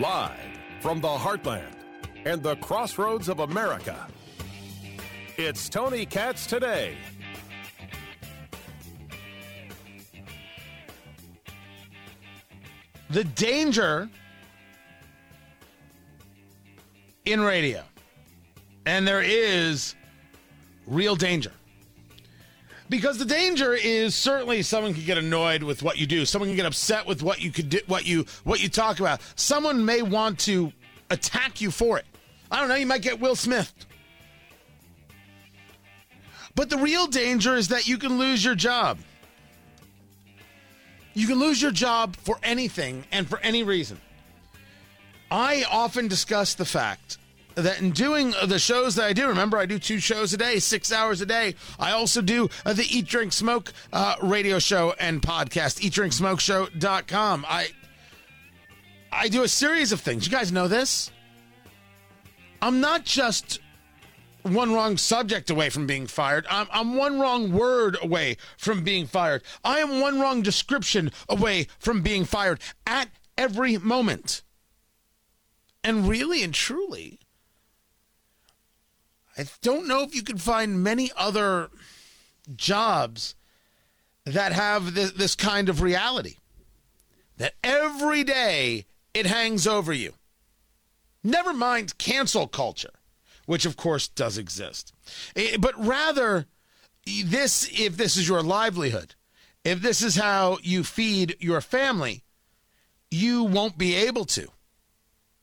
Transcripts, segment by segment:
Live from the heartland and the crossroads of America. It's Tony Katz today. The danger in radio, and there is real danger. Because the danger is certainly someone can get annoyed with what you do. Someone can get upset with what you could do, what you what you talk about. Someone may want to attack you for it. I don't know. You might get Will Smith. But the real danger is that you can lose your job. You can lose your job for anything and for any reason. I often discuss the fact that in doing the shows that I do, remember I do two shows a day, six hours a day. I also do the Eat, Drink, Smoke uh, radio show and podcast, eatdrinksmokeshow.com. I, I do a series of things. You guys know this? I'm not just one wrong subject away from being fired. I'm, I'm one wrong word away from being fired. I am one wrong description away from being fired at every moment. And really and truly, I don't know if you can find many other jobs that have this, this kind of reality. That every day it hangs over you. Never mind cancel culture, which of course does exist. Eh, but rather, this, if this is your livelihood, if this is how you feed your family, you won't be able to.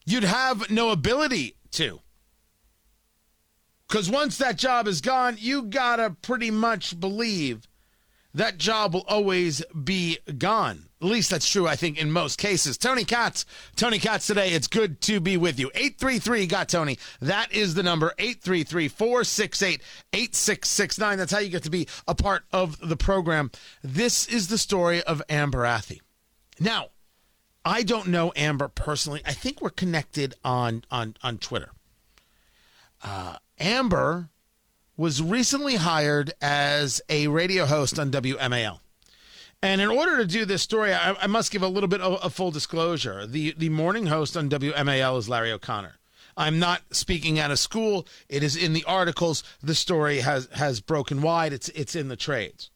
You'd have no ability to. Because once that job is gone, you gotta pretty much believe that job will always be gone. At least that's true, I think, in most cases. Tony Katz, Tony Katz today. It's good to be with you. 833 got Tony. That is the number 833 468 8669. That's how you get to be a part of the program. This is the story of Amber Athey. Now, I don't know Amber personally. I think we're connected on on on Twitter. Uh, Amber was recently hired as a radio host on WMAL. And in order to do this story, I, I must give a little bit of full disclosure. The the morning host on WMAL is Larry O'Connor. I'm not speaking out of school. It is in the articles. The story has has broken wide. It's it's in the trades.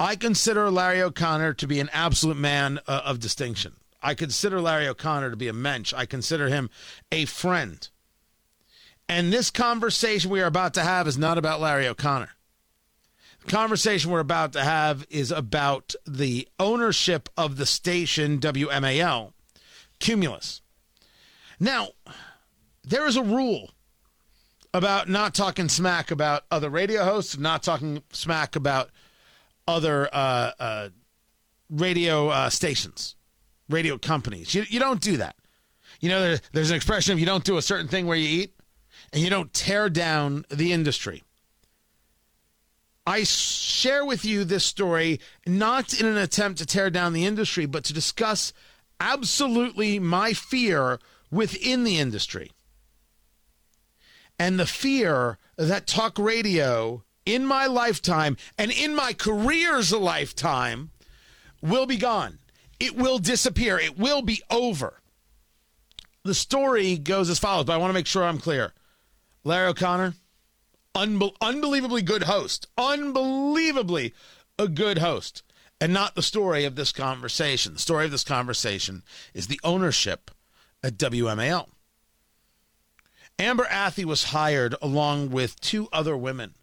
I consider Larry O'Connor to be an absolute man uh, of distinction. I consider Larry O'Connor to be a mensch. I consider him a friend. And this conversation we are about to have is not about Larry O'Connor. The conversation we're about to have is about the ownership of the station WMAL, Cumulus. Now, there is a rule about not talking smack about other radio hosts, not talking smack about other uh, uh, radio uh, stations, radio companies. You, you don't do that. You know, there, there's an expression if you don't do a certain thing where you eat, and you don't tear down the industry. I share with you this story not in an attempt to tear down the industry, but to discuss absolutely my fear within the industry. And the fear that talk radio in my lifetime and in my career's lifetime will be gone. It will disappear. It will be over. The story goes as follows, but I want to make sure I'm clear. Larry O'Connor, unbe- unbelievably good host, unbelievably a good host, and not the story of this conversation. The story of this conversation is the ownership at WMAL. Amber Athey was hired along with two other women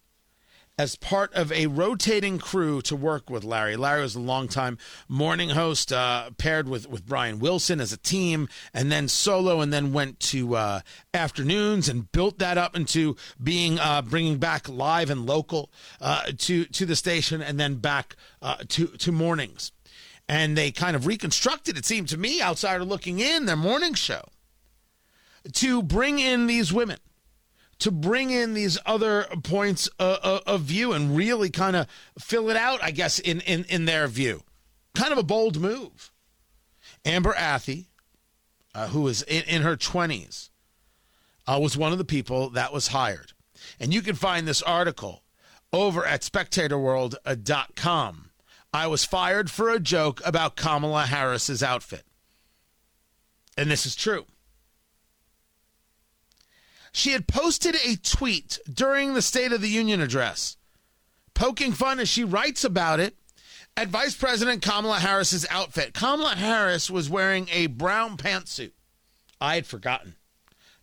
as part of a rotating crew to work with Larry. Larry was a longtime morning host, uh, paired with, with Brian Wilson as a team, and then solo, and then went to uh, afternoons and built that up into being uh, bringing back live and local uh, to to the station, and then back uh, to to mornings. And they kind of reconstructed, it seemed to me, outsider looking in, their morning show to bring in these women to bring in these other points uh, uh, of view and really kind of fill it out, I guess, in, in, in their view. Kind of a bold move. Amber Athey, uh, who is in, in her 20s, uh, was one of the people that was hired. And you can find this article over at spectatorworld.com. I was fired for a joke about Kamala Harris's outfit. And this is true. She had posted a tweet during the State of the Union address, poking fun as she writes about it at Vice President Kamala Harris's outfit. Kamala Harris was wearing a brown pantsuit. I had forgotten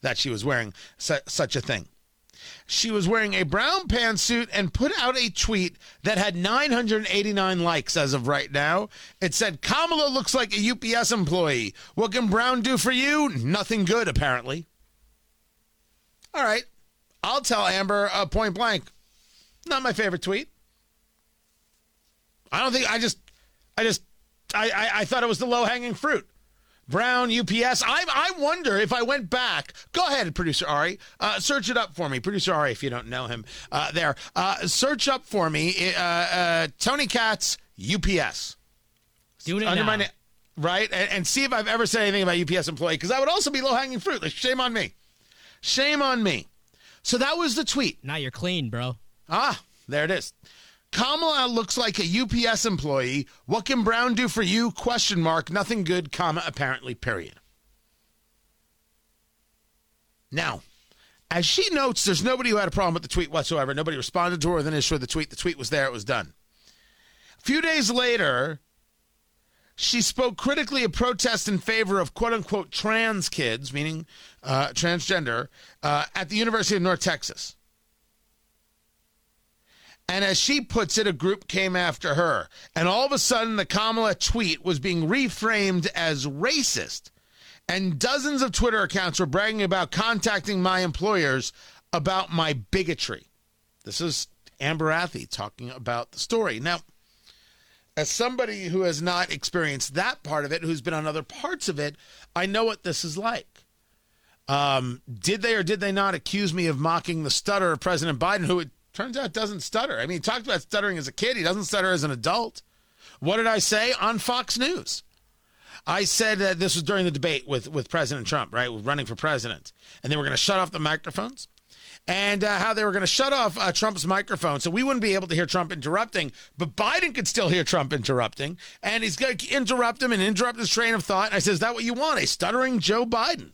that she was wearing su- such a thing. She was wearing a brown pantsuit and put out a tweet that had 989 likes as of right now. It said, Kamala looks like a UPS employee. What can Brown do for you? Nothing good, apparently. All right. I'll tell Amber uh, point blank. Not my favorite tweet. I don't think I just, I just, I, I, I thought it was the low hanging fruit. Brown, UPS. I, I wonder if I went back. Go ahead, producer Ari. Uh, search it up for me. Producer Ari, if you don't know him uh, there. Uh, search up for me uh, uh, Tony Katz, UPS. Do it Under now. my na- right? And, and see if I've ever said anything about UPS employee, because that would also be low hanging fruit. Like, shame on me. Shame on me. So that was the tweet. now you're clean, bro. Ah, there it is. Kamala looks like a UPS employee. What can Brown do for you? Question mark. Nothing good, comma, apparently, period. Now, as she notes, there's nobody who had a problem with the tweet whatsoever. Nobody responded to her with an issue with the tweet. The tweet was there, it was done. A few days later, she spoke critically of protests in favor of quote unquote trans kids, meaning uh, transgender, uh, at the University of North Texas. And as she puts it, a group came after her. And all of a sudden, the Kamala tweet was being reframed as racist. And dozens of Twitter accounts were bragging about contacting my employers about my bigotry. This is Amber Athey talking about the story. Now, as somebody who has not experienced that part of it, who's been on other parts of it, I know what this is like. Um, did they or did they not accuse me of mocking the stutter of President Biden, who it turns out doesn't stutter? I mean, he talked about stuttering as a kid, he doesn't stutter as an adult. What did I say on Fox News? I said that this was during the debate with, with President Trump, right, running for president, and they were going to shut off the microphones and uh, how they were going to shut off uh, Trump's microphone so we wouldn't be able to hear Trump interrupting, but Biden could still hear Trump interrupting, and he's going to interrupt him and interrupt his train of thought. And I said, Is that what you want? A stuttering Joe Biden?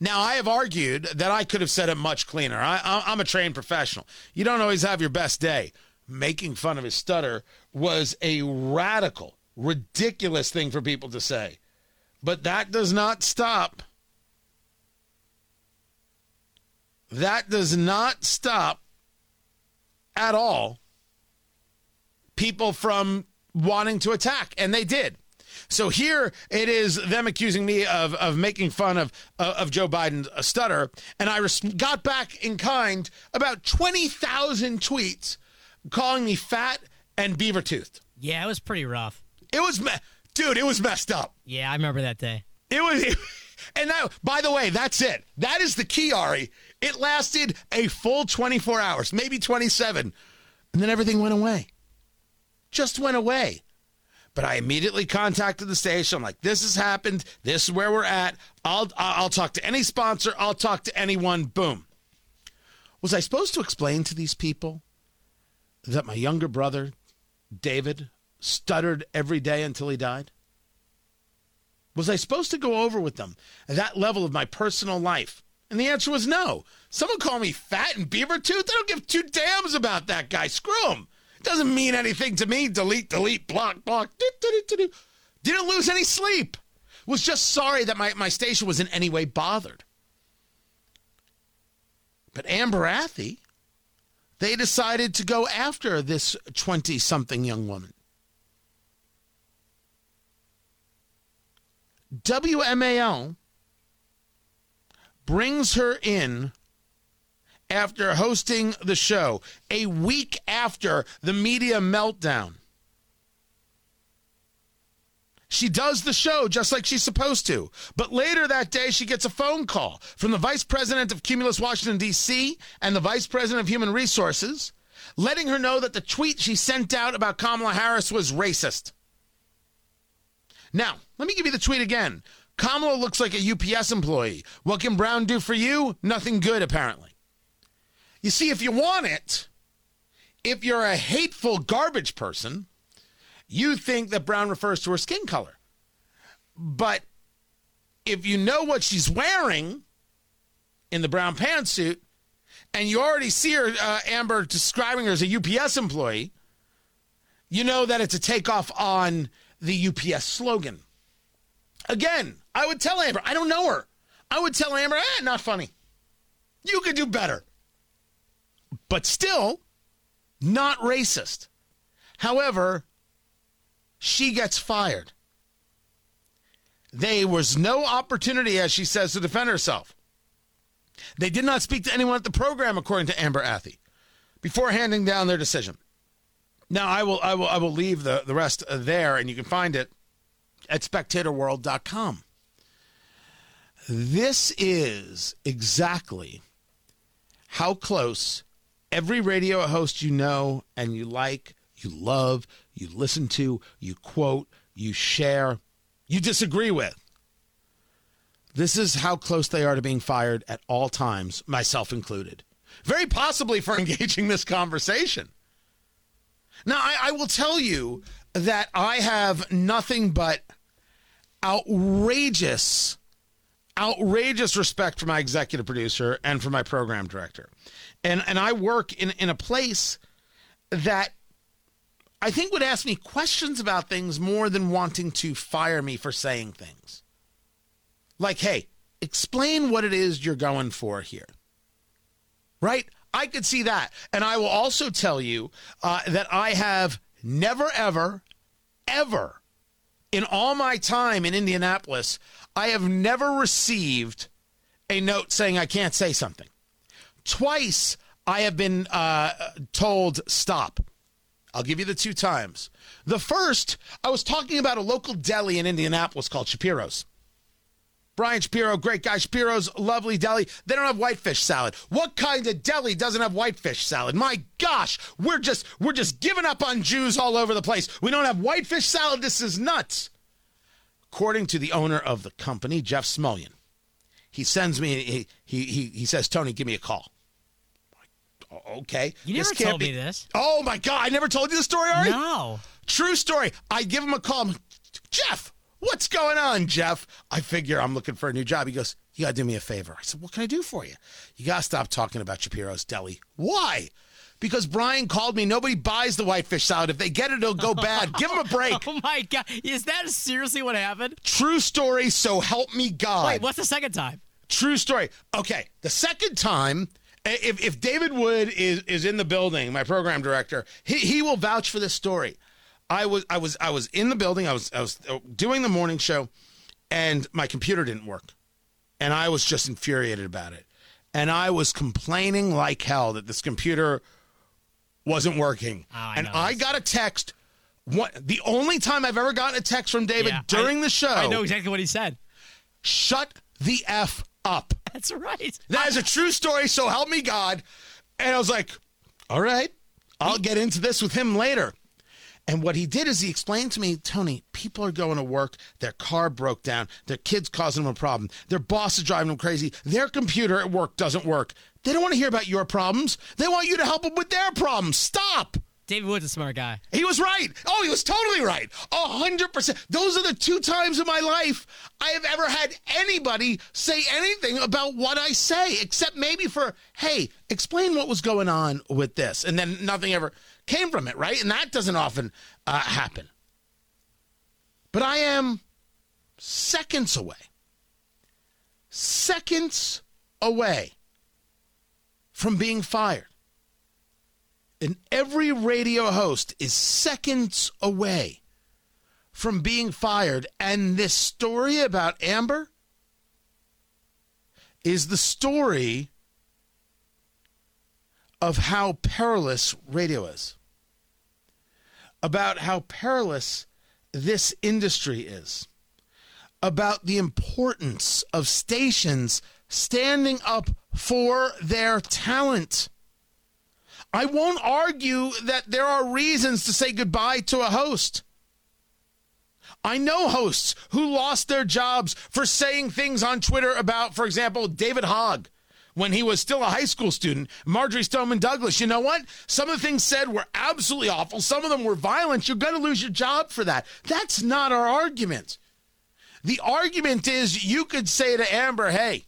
Now, I have argued that I could have said it much cleaner. I, I'm a trained professional. You don't always have your best day. Making fun of his stutter was a radical, ridiculous thing for people to say. But that does not stop that does not stop at all people from wanting to attack and they did so here it is them accusing me of, of making fun of uh, of Joe Biden's stutter and I res- got back in kind about 20,000 tweets calling me fat and beaver toothed Yeah, it was pretty rough. it was me- dude it was messed up Yeah, I remember that day. it was, and now, by the way, that's it. That is the key, Ari. It lasted a full 24 hours, maybe 27, and then everything went away. Just went away. But I immediately contacted the station. I'm like, this has happened. This is where we're at. I'll I'll talk to any sponsor. I'll talk to anyone. Boom. Was I supposed to explain to these people that my younger brother, David, stuttered every day until he died? Was I supposed to go over with them that level of my personal life? And the answer was no. Someone call me fat and beaver tooth. I don't give two damns about that guy. Screw him. It doesn't mean anything to me. Delete, delete, block, block. Didn't lose any sleep. Was just sorry that my, my station was in any way bothered. But Amber Athey, they decided to go after this 20 something young woman. WMAL brings her in after hosting the show a week after the media meltdown. She does the show just like she's supposed to. But later that day, she gets a phone call from the vice president of Cumulus Washington, D.C., and the vice president of Human Resources, letting her know that the tweet she sent out about Kamala Harris was racist. Now, let me give you the tweet again. Kamala looks like a UPS employee. What can Brown do for you? Nothing good, apparently. You see, if you want it, if you're a hateful garbage person, you think that Brown refers to her skin color. But if you know what she's wearing, in the brown pantsuit, and you already see her, uh, Amber, describing her as a UPS employee, you know that it's a takeoff on the UPS slogan. Again, I would tell Amber, I don't know her. I would tell Amber, eh, not funny. You could do better. But still, not racist. However, she gets fired. There was no opportunity, as she says, to defend herself. They did not speak to anyone at the program, according to Amber Athey, before handing down their decision. Now, I will, I will, I will leave the, the rest uh, there, and you can find it at spectatorworld.com. This is exactly how close every radio host you know and you like, you love, you listen to, you quote, you share, you disagree with. This is how close they are to being fired at all times, myself included. Very possibly for engaging this conversation. Now, I, I will tell you that I have nothing but outrageous, outrageous respect for my executive producer and for my program director. And, and I work in, in a place that I think would ask me questions about things more than wanting to fire me for saying things. Like, hey, explain what it is you're going for here. Right? I could see that. And I will also tell you uh, that I have never, ever, ever in all my time in Indianapolis, I have never received a note saying I can't say something. Twice I have been uh, told stop. I'll give you the two times. The first, I was talking about a local deli in Indianapolis called Shapiro's. Brian Shapiro, great guy. Shapiro's lovely deli. They don't have whitefish salad. What kind of deli doesn't have whitefish salad? My gosh, we're just we're just giving up on Jews all over the place. We don't have whitefish salad. This is nuts. According to the owner of the company, Jeff Smulyan, he sends me he he he, he says, "Tony, give me a call." Okay. You never can't told be- me this. Oh my god, I never told you the story, Ari? No. True story. I give him a call. I'm, Jeff, what's going on, Jeff? I figure I'm looking for a new job. He goes, You got to do me a favor. I said, What can I do for you? You got to stop talking about Shapiro's Deli. Why? Because Brian called me. Nobody buys the whitefish salad. If they get it, it'll go bad. Give him a break. Oh my god. Is that seriously what happened? True story. So help me God. Wait, what's the second time? True story. Okay, the second time, if, if David Wood is is in the building, my program director, he, he will vouch for this story. I was I was I was in the building. I was I was uh, doing the morning show, and my computer didn't work, and I was just infuriated about it, and I was complaining like hell that this computer wasn't working, Oh, I and I got a text. What the only time I've ever gotten a text from David Yeah, during I- the show? I know exactly what he said. Shut the f up. That's right. That is a true story, so help me God. And I was like, all right, I'll get into this with him later. And what he did is he explained to me, Tony, people are going to work, their car broke down, their kids causing them a problem, their boss is driving them crazy, their computer at work doesn't work. They don't want to hear about your problems. They want you to help them with their problems. Stop. David Wood's a smart guy. He was right. Oh, he was totally right. A hundred percent. Those are the two times in my life I have ever had anybody say anything about what I say, except maybe for, hey, explain what was going on with this. And then nothing ever came from it, right? And that doesn't often uh, happen. But I am seconds away, seconds away from being fired and every radio host is seconds away from being fired. And this story about Amber is the story of how perilous radio is, about how perilous this industry is, about the importance of stations standing up for their talent. I won't argue that there are reasons to say goodbye to a host. I know hosts who lost their jobs for saying things on Twitter about, for example, David Hogg when he was still a high school student, Marjory Stoneman Douglas. You know what? Some of the things said were absolutely awful. Some of them were violent. You're going to lose your job for that. That's not our argument. The argument is you could say to Amber, hey,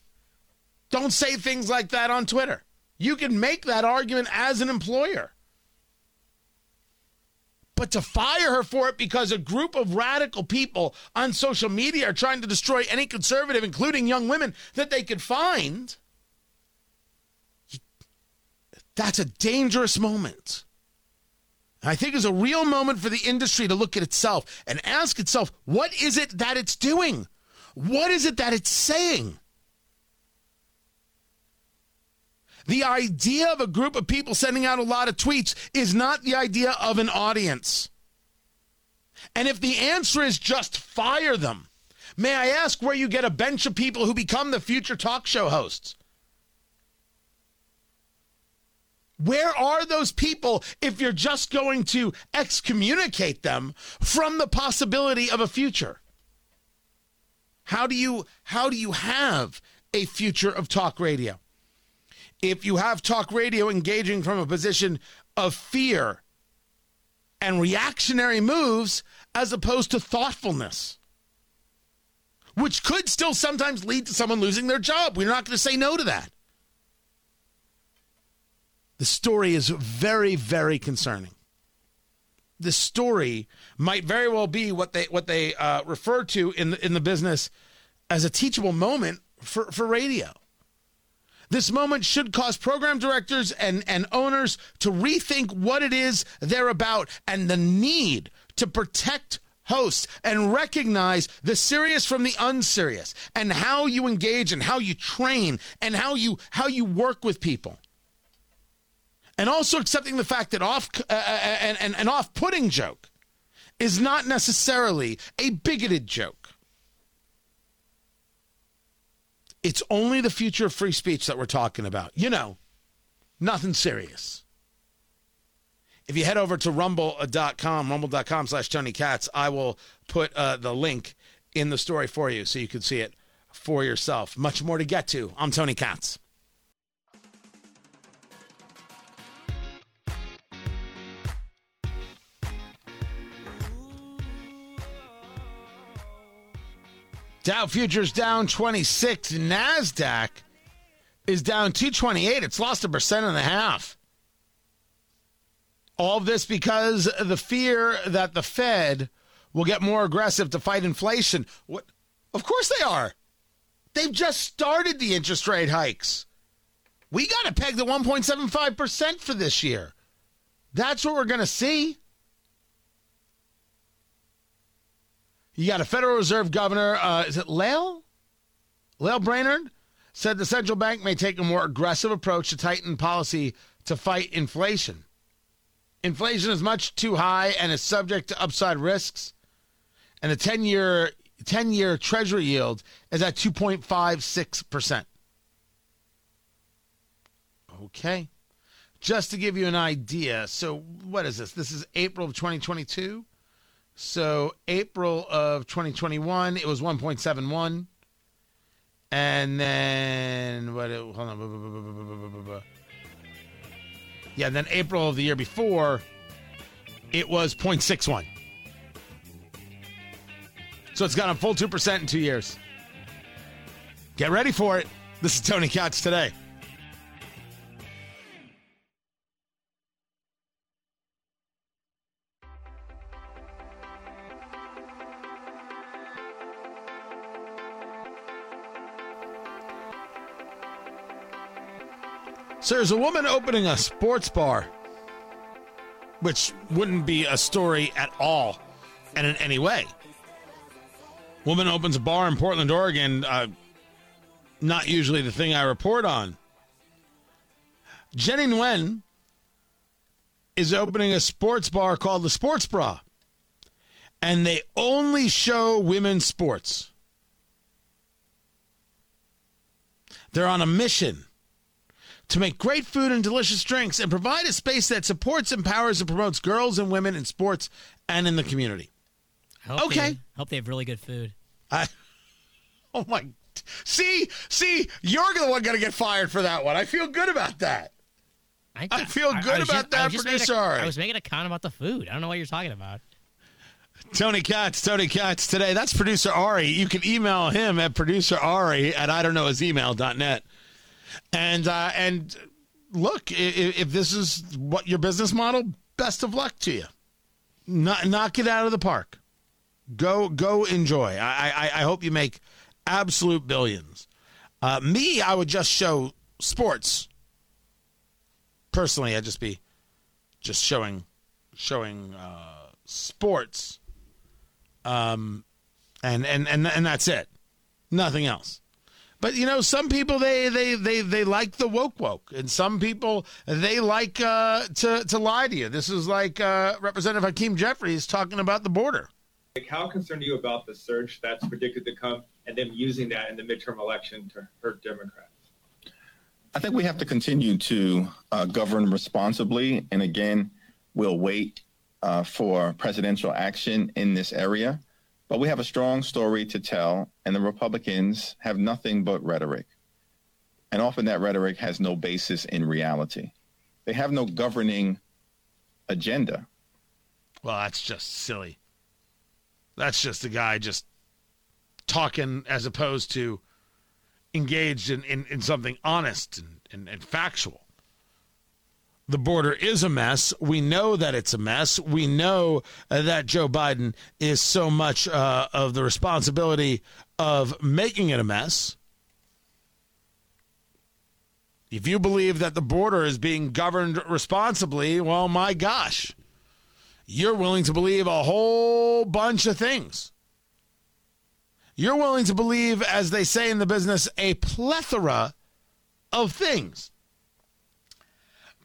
Don't say things like that on Twitter. You can make that argument as an employer. But to fire her for it because a group of radical people on social media are trying to destroy any conservative, including young women, that they could find, that's a dangerous moment. I think it's a real moment for the industry to look at itself and ask itself, what is it that it's doing? What is it that it's saying? The idea of a group of people sending out a lot of tweets is not the idea of an audience. And if the answer is just fire them, may I ask where you get a bench of people who become the future talk show hosts? Where are those people if you're just going to excommunicate them from the possibility of a future? How do you how do you have a future of talk radio? If you have talk radio engaging from a position of fear and reactionary moves as opposed to thoughtfulness, which could still sometimes lead to someone losing their job. We're not going to say no to that. The story is very, very concerning. The story might very well be what they what they uh, refer to in the, in the business as a teachable moment for, for radio. This moment should cause program directors and, and owners to rethink what it is they're about and the need to protect hosts and recognize the serious from the unserious and how you engage and how you train and how you how you work with people and also accepting the fact that off uh, uh and, an off-putting joke is not necessarily a bigoted joke. It's only the future of free speech that we're talking about. You know, nothing serious. If you head over to rumble.com, rumble.com slash Tony Katz, I will put uh, the link in the story for you so you can see it for yourself. Much more to get to. I'm Tony Katz. Dow futures down 26. NASDAQ is down 228. It's lost a percent and a half. All this because the fear that the Fed will get more aggressive to fight inflation. What? Of course they are. They've just started the interest rate hikes. We got to peg the 1.75% for this year. That's what we're going to see. You got a Federal Reserve Governor, uh, is it Lael? Lael Brainard said the central bank may take a more aggressive approach to tighten policy to fight inflation. Inflation is much too high and is subject to upside risks. And the 10 year 10 year treasury yield is at 2.56%. Okay. Just to give you an idea. So, what is this? This is April of 2022. So April of 2021, it was 1.71. And then what? Hold on. Yeah, then April of the year before, it was 0.61. So it's gone a full 2% in two years. Get ready for it. This is Tony Katz today. There's a woman opening a sports bar, which wouldn't be a story at all and in any way. Woman opens a bar in Portland, Oregon. Uh, not usually the thing I report on. Jenny Nguyen is opening a sports bar called the Sports Bra, and they only show women's sports. They're on a mission to make great food and delicious drinks and provide a space that supports, empowers, and promotes girls and women in sports and in the community. okay. They, hope they have really good food. I, oh my. See, see, you're the one going to get fired for that one. I feel good about that. I, I feel good I, I about just, that, producer. A, I was making a comment about the food. I don't know what you're talking about. Tony Katz, Tony Katz today. That's producer Ari. You can email him at producer Ari at I don't know his email.net. And uh, and look, if, if this is what your business model, best of luck to you. Knock, knock it out of the park. Go go enjoy. I I, I hope you make absolute billions. Uh, me, I would just show sports. Personally, I'd just be just showing showing uh, sports. Um, and and and and that's it. Nothing else. But you know, some people they they they they like the woke woke, and some people they like uh, to to lie to you. This is like uh, Representative Hakeem Jeffries talking about the border. Like, how concerned are you about the surge that's predicted to come, and them using that in the midterm election to hurt Democrats? I think we have to continue to uh, govern responsibly, and again, we'll wait uh, for presidential action in this area. But we have a strong story to tell, and the Republicans have nothing but rhetoric. And often that rhetoric has no basis in reality. They have no governing agenda. Well, that's just silly. That's just a guy just talking as opposed to engaged in, in, in something honest and, and, and factual the border is a mess. We know that it's a mess. We know uh, that Joe Biden is so much uh, of the responsibility of making it a mess. If you believe that the border is being governed responsibly, well, my gosh, you're willing to believe a whole bunch of things. You're willing to believe, as they say in the business, a plethora of things.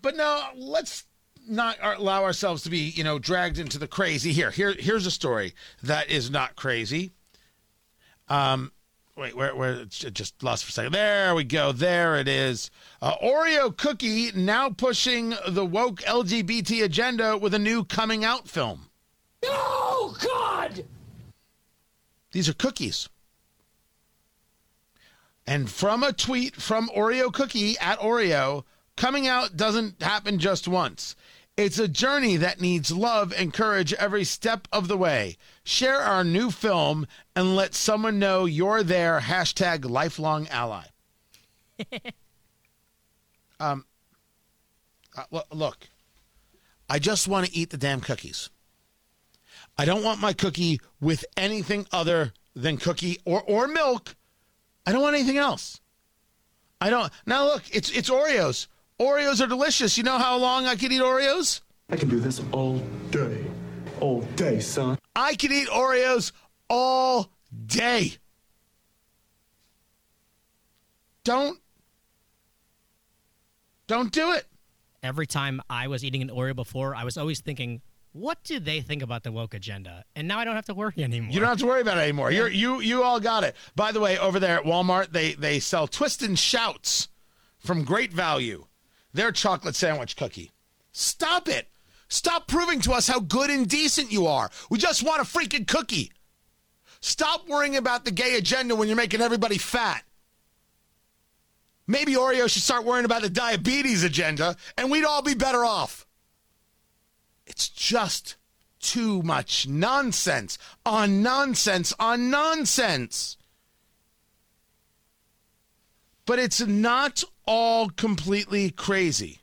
But now let's not allow ourselves to be, you know, dragged into the crazy. Here, here, here's a story that is not crazy. Um, wait, where, where? It just lost for a second. There we go. There it is. Uh, Oreo cookie now pushing the woke LGBT agenda with a new coming out film. Oh God! These are cookies. And from a tweet from Oreo Cookie at Oreo, Coming out doesn't happen just once. It's a journey that needs love and courage every step of the way. Share our new film and let someone know you're there. Hashtag lifelong ally. um, uh, look, I just want to eat the damn cookies. I don't want my cookie with anything other than cookie or, or milk. I don't want anything else. I don't. Now look, it's it's Oreos. Oreos are delicious. You know how long I can eat Oreos? I can do this all day. All day, son. I can eat Oreos all day. Don't don't do it. Every time I was eating an Oreo before, I was always thinking, what do they think about the woke agenda? And now I don't have to worry anymore. You don't have to worry about it anymore. Yeah. You're, you you all got it. By the way, over there at Walmart, they they sell Twist and Shouts from great value their chocolate sandwich cookie. Stop it. Stop proving to us how good and decent you are. We just want a freaking cookie. Stop worrying about the gay agenda when you're making everybody fat. Maybe Oreo should start worrying about the diabetes agenda and we'd all be better off. It's just too much nonsense on nonsense on nonsense. But it's not all completely crazy.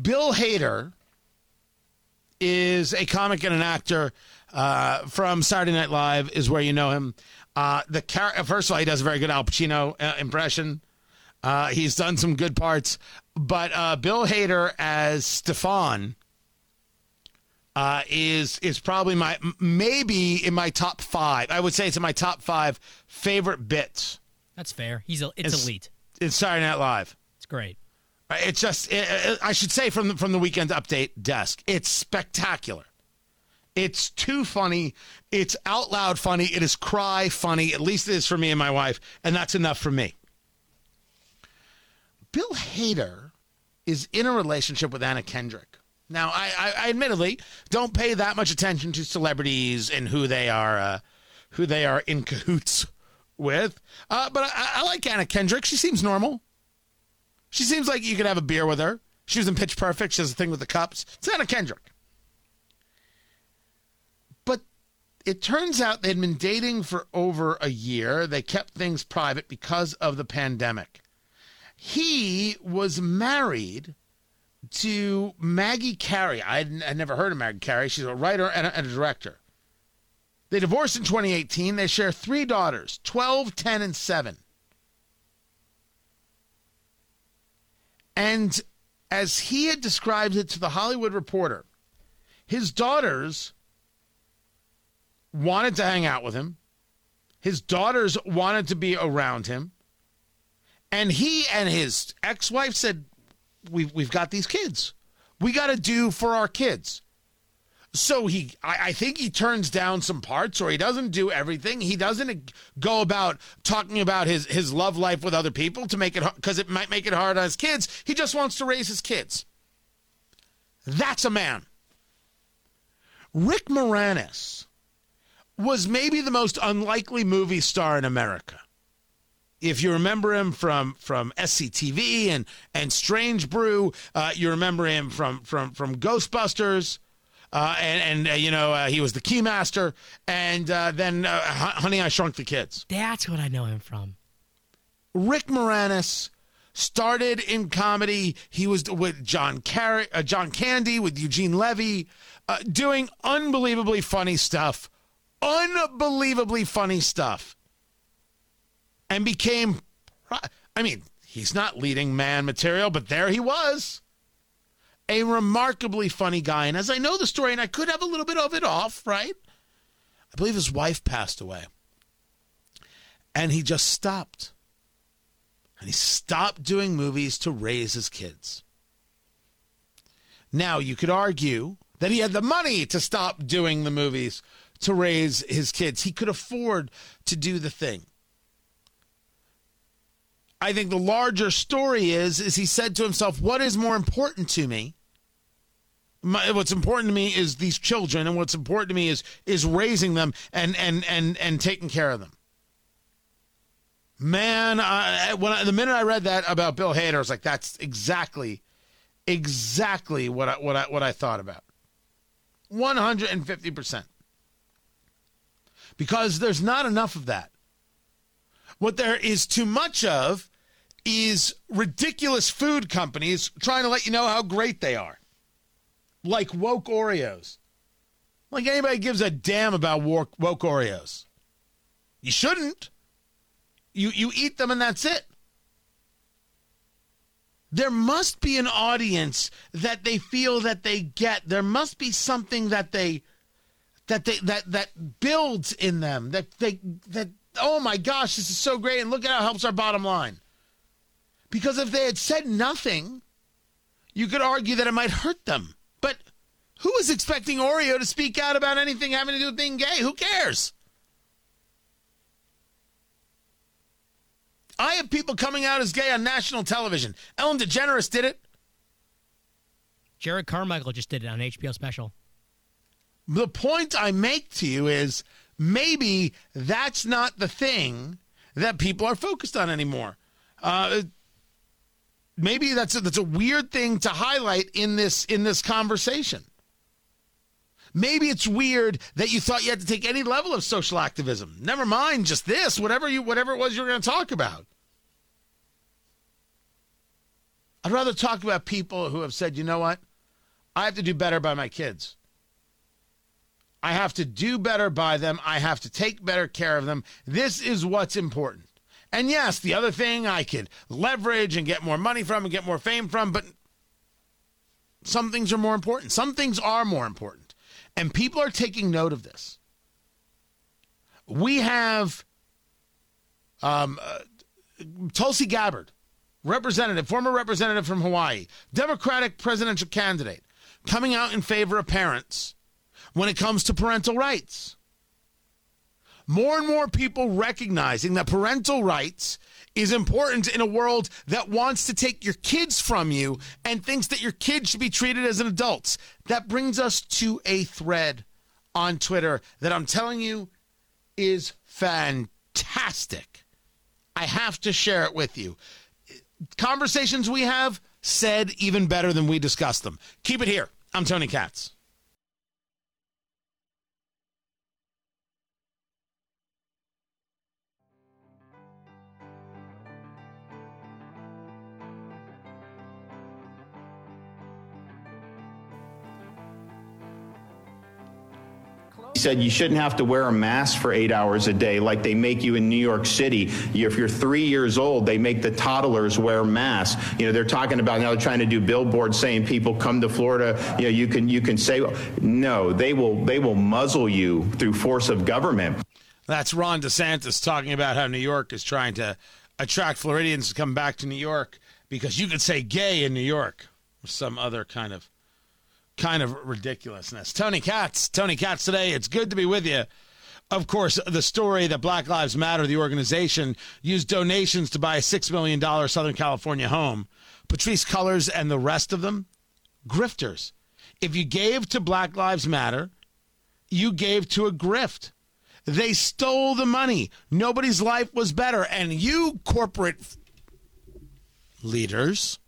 Bill Hader is a comic and an actor uh, from Saturday Night Live, is where you know him. Uh, the car- first of all, he does a very good Al Pacino uh, impression. Uh, he's done some good parts, but uh, Bill Hader as Stefon uh, is is probably my maybe in my top five. I would say it's in my top five favorite bits. That's fair. He's a, it's, it's elite. It's Saturday Night Live. It's great. Uh, it's just it, it, I should say from the, from the weekend update desk. It's spectacular. It's too funny. It's out loud funny. It is cry funny. At least it is for me and my wife, and that's enough for me. Bill Hader is in a relationship with Anna Kendrick. Now, I, I, I, admittedly don't pay that much attention to celebrities and who they are, uh, who they are in cahoots with. Uh, but I, I, like Anna Kendrick. She seems normal. She seems like you could have a beer with her. She was in Pitch Perfect. She has a thing with the cups. It's Anna Kendrick. But it turns out they'd been dating for over a year. They kept things private because of the pandemic. He was married to Maggie Carey. I'd, I'd never heard of Maggie Carey. She's a writer and a, and a director. They divorced in 2018. They share three daughters 12, 10, and 7. And as he had described it to the Hollywood Reporter, his daughters wanted to hang out with him. His daughters wanted to be around him. And he and his ex wife said, we've, we've got these kids. We got to do for our kids. So he, I, I, think he turns down some parts, or he doesn't do everything. He doesn't go about talking about his his love life with other people to make it because it might make it hard on his kids. He just wants to raise his kids. That's a man. Rick Moranis was maybe the most unlikely movie star in America. If you remember him from from SCTV and and Strange Brew, uh, you remember him from from from Ghostbusters. Uh, and, and uh, you know uh, he was the keymaster, and uh, then uh, Honey, I Shrunk the Kids. That's what I know him from. Rick Moranis started in comedy. He was with John Car- uh, John Candy, with Eugene Levy, doing unbelievably funny stuff, unbelievably funny stuff, and became. I mean, he's not leading man material, but there he was a remarkably funny guy. And as I know the story, and I could have a little bit of it off, right? I believe his wife passed away. And he just stopped. And he stopped doing movies to raise his kids. Now, you could argue that he had the money to stop doing the movies to raise his kids. He could afford to do the thing. I think the larger story is is he said to himself, "What is more important to me? My, what's important to me is these children, and what's important to me is is raising them and and and and taking care of them." Man, I, when I, the minute I read that about Bill Hader, I was like, "That's exactly, exactly what I what I what I thought about." One hundred and fifty percent, because there's not enough of that. What there is too much of is ridiculous food companies trying to let you know how great they are. Like woke Oreos. Like anybody gives a damn about woke, Oreos. You shouldn't. You you eat them and that's it. There must be an audience that they feel that they get. There must be something that they that they that that builds in them that they that oh my gosh this is so great and look at how it helps our bottom line because if they had said nothing, you could argue that it might hurt them. But who is expecting Oreo to speak out about anything having to do with being gay? Who cares? I have people coming out as gay on national television. Ellen DeGeneres did it. Jerrod Carmichael just did it on HBO special. The point I make to you is maybe that's not the thing that people are focused on anymore. Uh, maybe that's a, that's a weird thing to highlight in this in this conversation. Maybe it's weird that you thought you had to take any level of social activism. Never mind just this, whatever you whatever it was you were going to talk about. I'd rather talk about people who have said, "You know what? I have to do better by my kids. I have to do better by them. I have to take better care of them. This is what's important." And yes, the other thing I could leverage and get more money from and get more fame from, but some things are more important. Some things are more important. And people are taking note of this. We have um, uh, Tulsi Gabbard, representative, former representative from Hawaii, Democratic presidential candidate, coming out in favor of parents when it comes to parental rights more and more people recognizing that parental rights is important in a world that wants to take your kids from you and thinks that your kids should be treated as an adults. That brings us to a thread on Twitter that I'm telling you is fantastic. I have to share it with you. Conversations we have said even better than we discussed them. Keep it here. I'm Tony Katz. Said you shouldn't have to wear a mask for eight hours a day like they make you in New York City. If you're three years old, they make the toddlers wear masks. You know, they're talking about now they're trying to do billboards saying people come to Florida. You know, you can you can say no. They will they will muzzle you through force of government. That's Ron DeSantis talking about how New York is trying to attract Floridians to come back to New York because you could say gay in New York or some other kind of kind of ridiculousness. Tony Katz, Tony Katz today. It's good to be with you. Of course, the story that Black Lives Matter, the organization, used donations to buy a $6 million Southern California home. Patrisse Cullors and the rest of them, grifters. If you gave to Black Lives Matter, you gave to a grift. They stole the money. Nobody's life was better. And you, corporate leaders.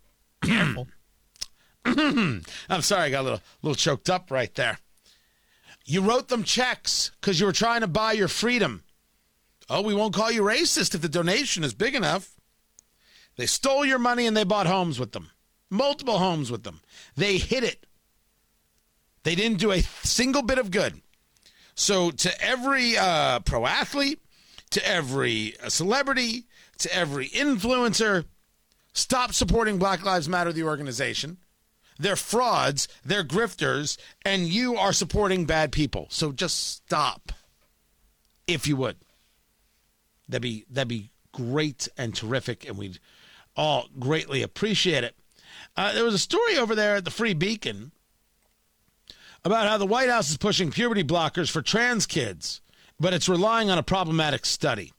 I'm sorry, I got a little, little choked up right there. You wrote them checks because you were trying to buy your freedom. Oh, we won't call you racist if the donation is big enough. They stole your money and they bought homes with them, multiple homes with them. They hid it. They didn't do a single bit of good. So, to every uh, pro athlete, to every uh, celebrity, to every influencer, stop supporting Black Lives Matter, the organization. They're frauds, they're grifters, and you are supporting bad people. So just stop, if you would. That'd be that'd be great and terrific, and we'd all greatly appreciate it. Uh, there was a story over there at the Free Beacon about how the White House is pushing puberty blockers for trans kids, but it's relying on a problematic study.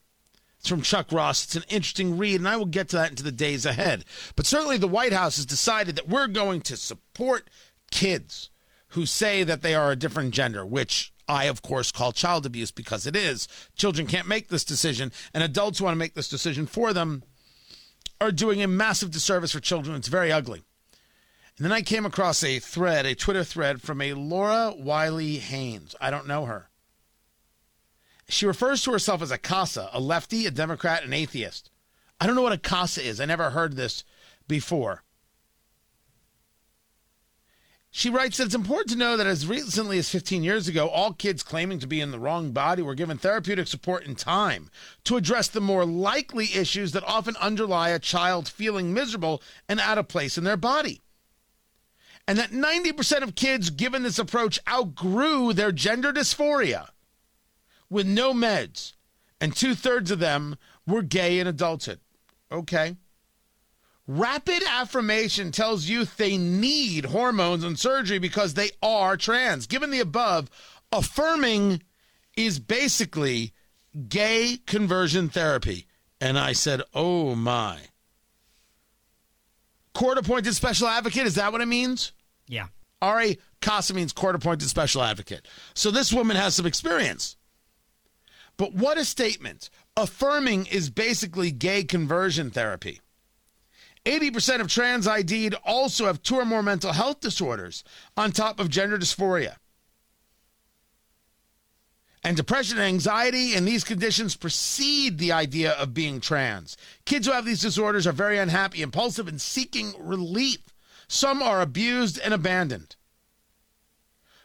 It's from Chuck Ross. It's an interesting read, and I will get to that into the days ahead. But certainly, the White House has decided that we're going to support kids who say that they are a different gender, which I, of course, call child abuse because it is. Children can't make this decision, and adults who want to make this decision for them are doing a massive disservice for children. It's very ugly. And then I came across a thread, a Twitter thread from a Laura Wiley Haynes. I don't know her. She refers to herself as a CASA, a lefty, a Democrat, an atheist. I don't know what a CASA is. I never heard this before. She writes that it's important to know that as recently as 15 years ago, all kids claiming to be in the wrong body were given therapeutic support in time to address the more likely issues that often underlie a child feeling miserable and out of place in their body. And that 90% of kids given this approach outgrew their gender dysphoria with no meds, and two thirds of them were gay in adulthood. Okay. Rapid affirmation tells youth they need hormones and surgery because they are trans. Given the above, affirming is basically gay conversion therapy. And I said, oh my. Court appointed special advocate, is that what it means? Yeah. Ari Casa means court appointed special advocate. So this woman has some experience. But what a statement. Affirming is basically gay conversion therapy. 80% of trans ID'd also have two or more mental health disorders on top of gender dysphoria. And depression and anxiety and these conditions precede the idea of being trans. Kids who have these disorders are very unhappy, impulsive, and seeking relief. Some are abused and abandoned.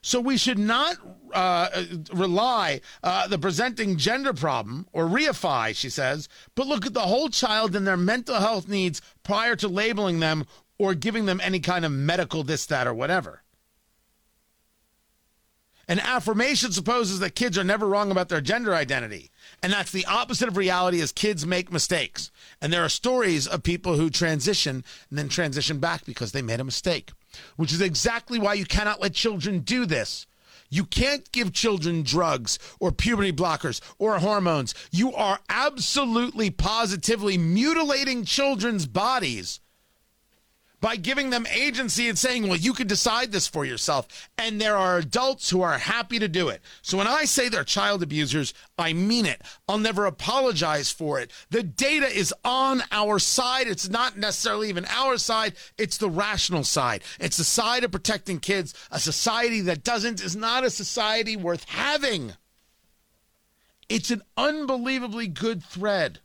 So we should not uh, rely uh, the presenting gender problem or reify, she says, but look at the whole child and their mental health needs prior to labeling them or giving them any kind of medical this, that, or whatever. An affirmation supposes that kids are never wrong about their gender identity. And that's the opposite of reality as kids make mistakes. And there are stories of people who transition and then transition back because they made a mistake, which is exactly why you cannot let children do this. You can't give children drugs or puberty blockers or hormones. You are absolutely positively mutilating children's bodies by giving them agency and saying, well, you can decide this for yourself. And there are adults who are happy to do it. So when I say they're child abusers, I mean it. I'll never apologize for it. The data is on our side. It's not necessarily even our side, it's the rational side. It's the side of protecting kids. A society that doesn't is not a society worth having. It's an unbelievably good thread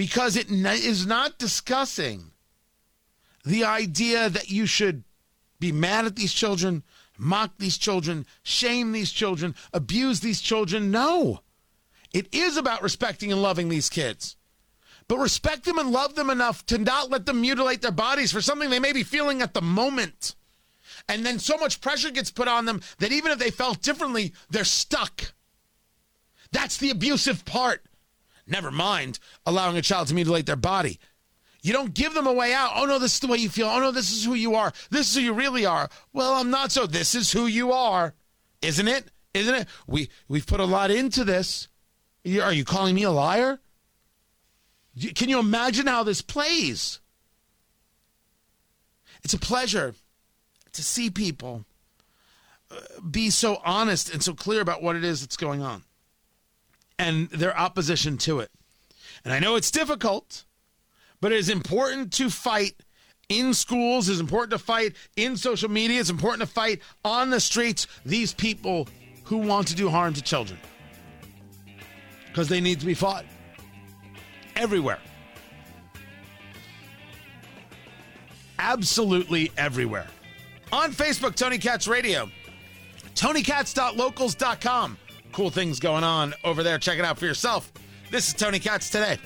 because it is not discussing the idea that you should be mad at these children, mock these children, shame these children, abuse these children. No. It is about respecting and loving these kids. But respect them and love them enough to not let them mutilate their bodies for something they may be feeling at the moment. And then so much pressure gets put on them that even if they felt differently, they're stuck. That's the abusive part. Never mind allowing a child to mutilate their body. You don't give them a way out. Oh no, this is the way you feel. Oh no, this is who you are. This is who you really are. Well, I'm not so. This is who you are. Isn't it? Isn't it? We we've put a lot into this. Are you calling me a liar? Can you imagine how this plays? It's a pleasure to see people uh, be so honest and so clear about what it is that's going on and their opposition to it. And I know it's difficult, but it is important to fight in schools, it's important to fight in social media, it's important to fight on the streets these people who want to do harm to children. Because they need to be fought everywhere. Absolutely everywhere. On Facebook, Tony Katz Radio. TonyKatz.locals.com. Cool things going on over there. Check it out for yourself. This is Tony Katz today.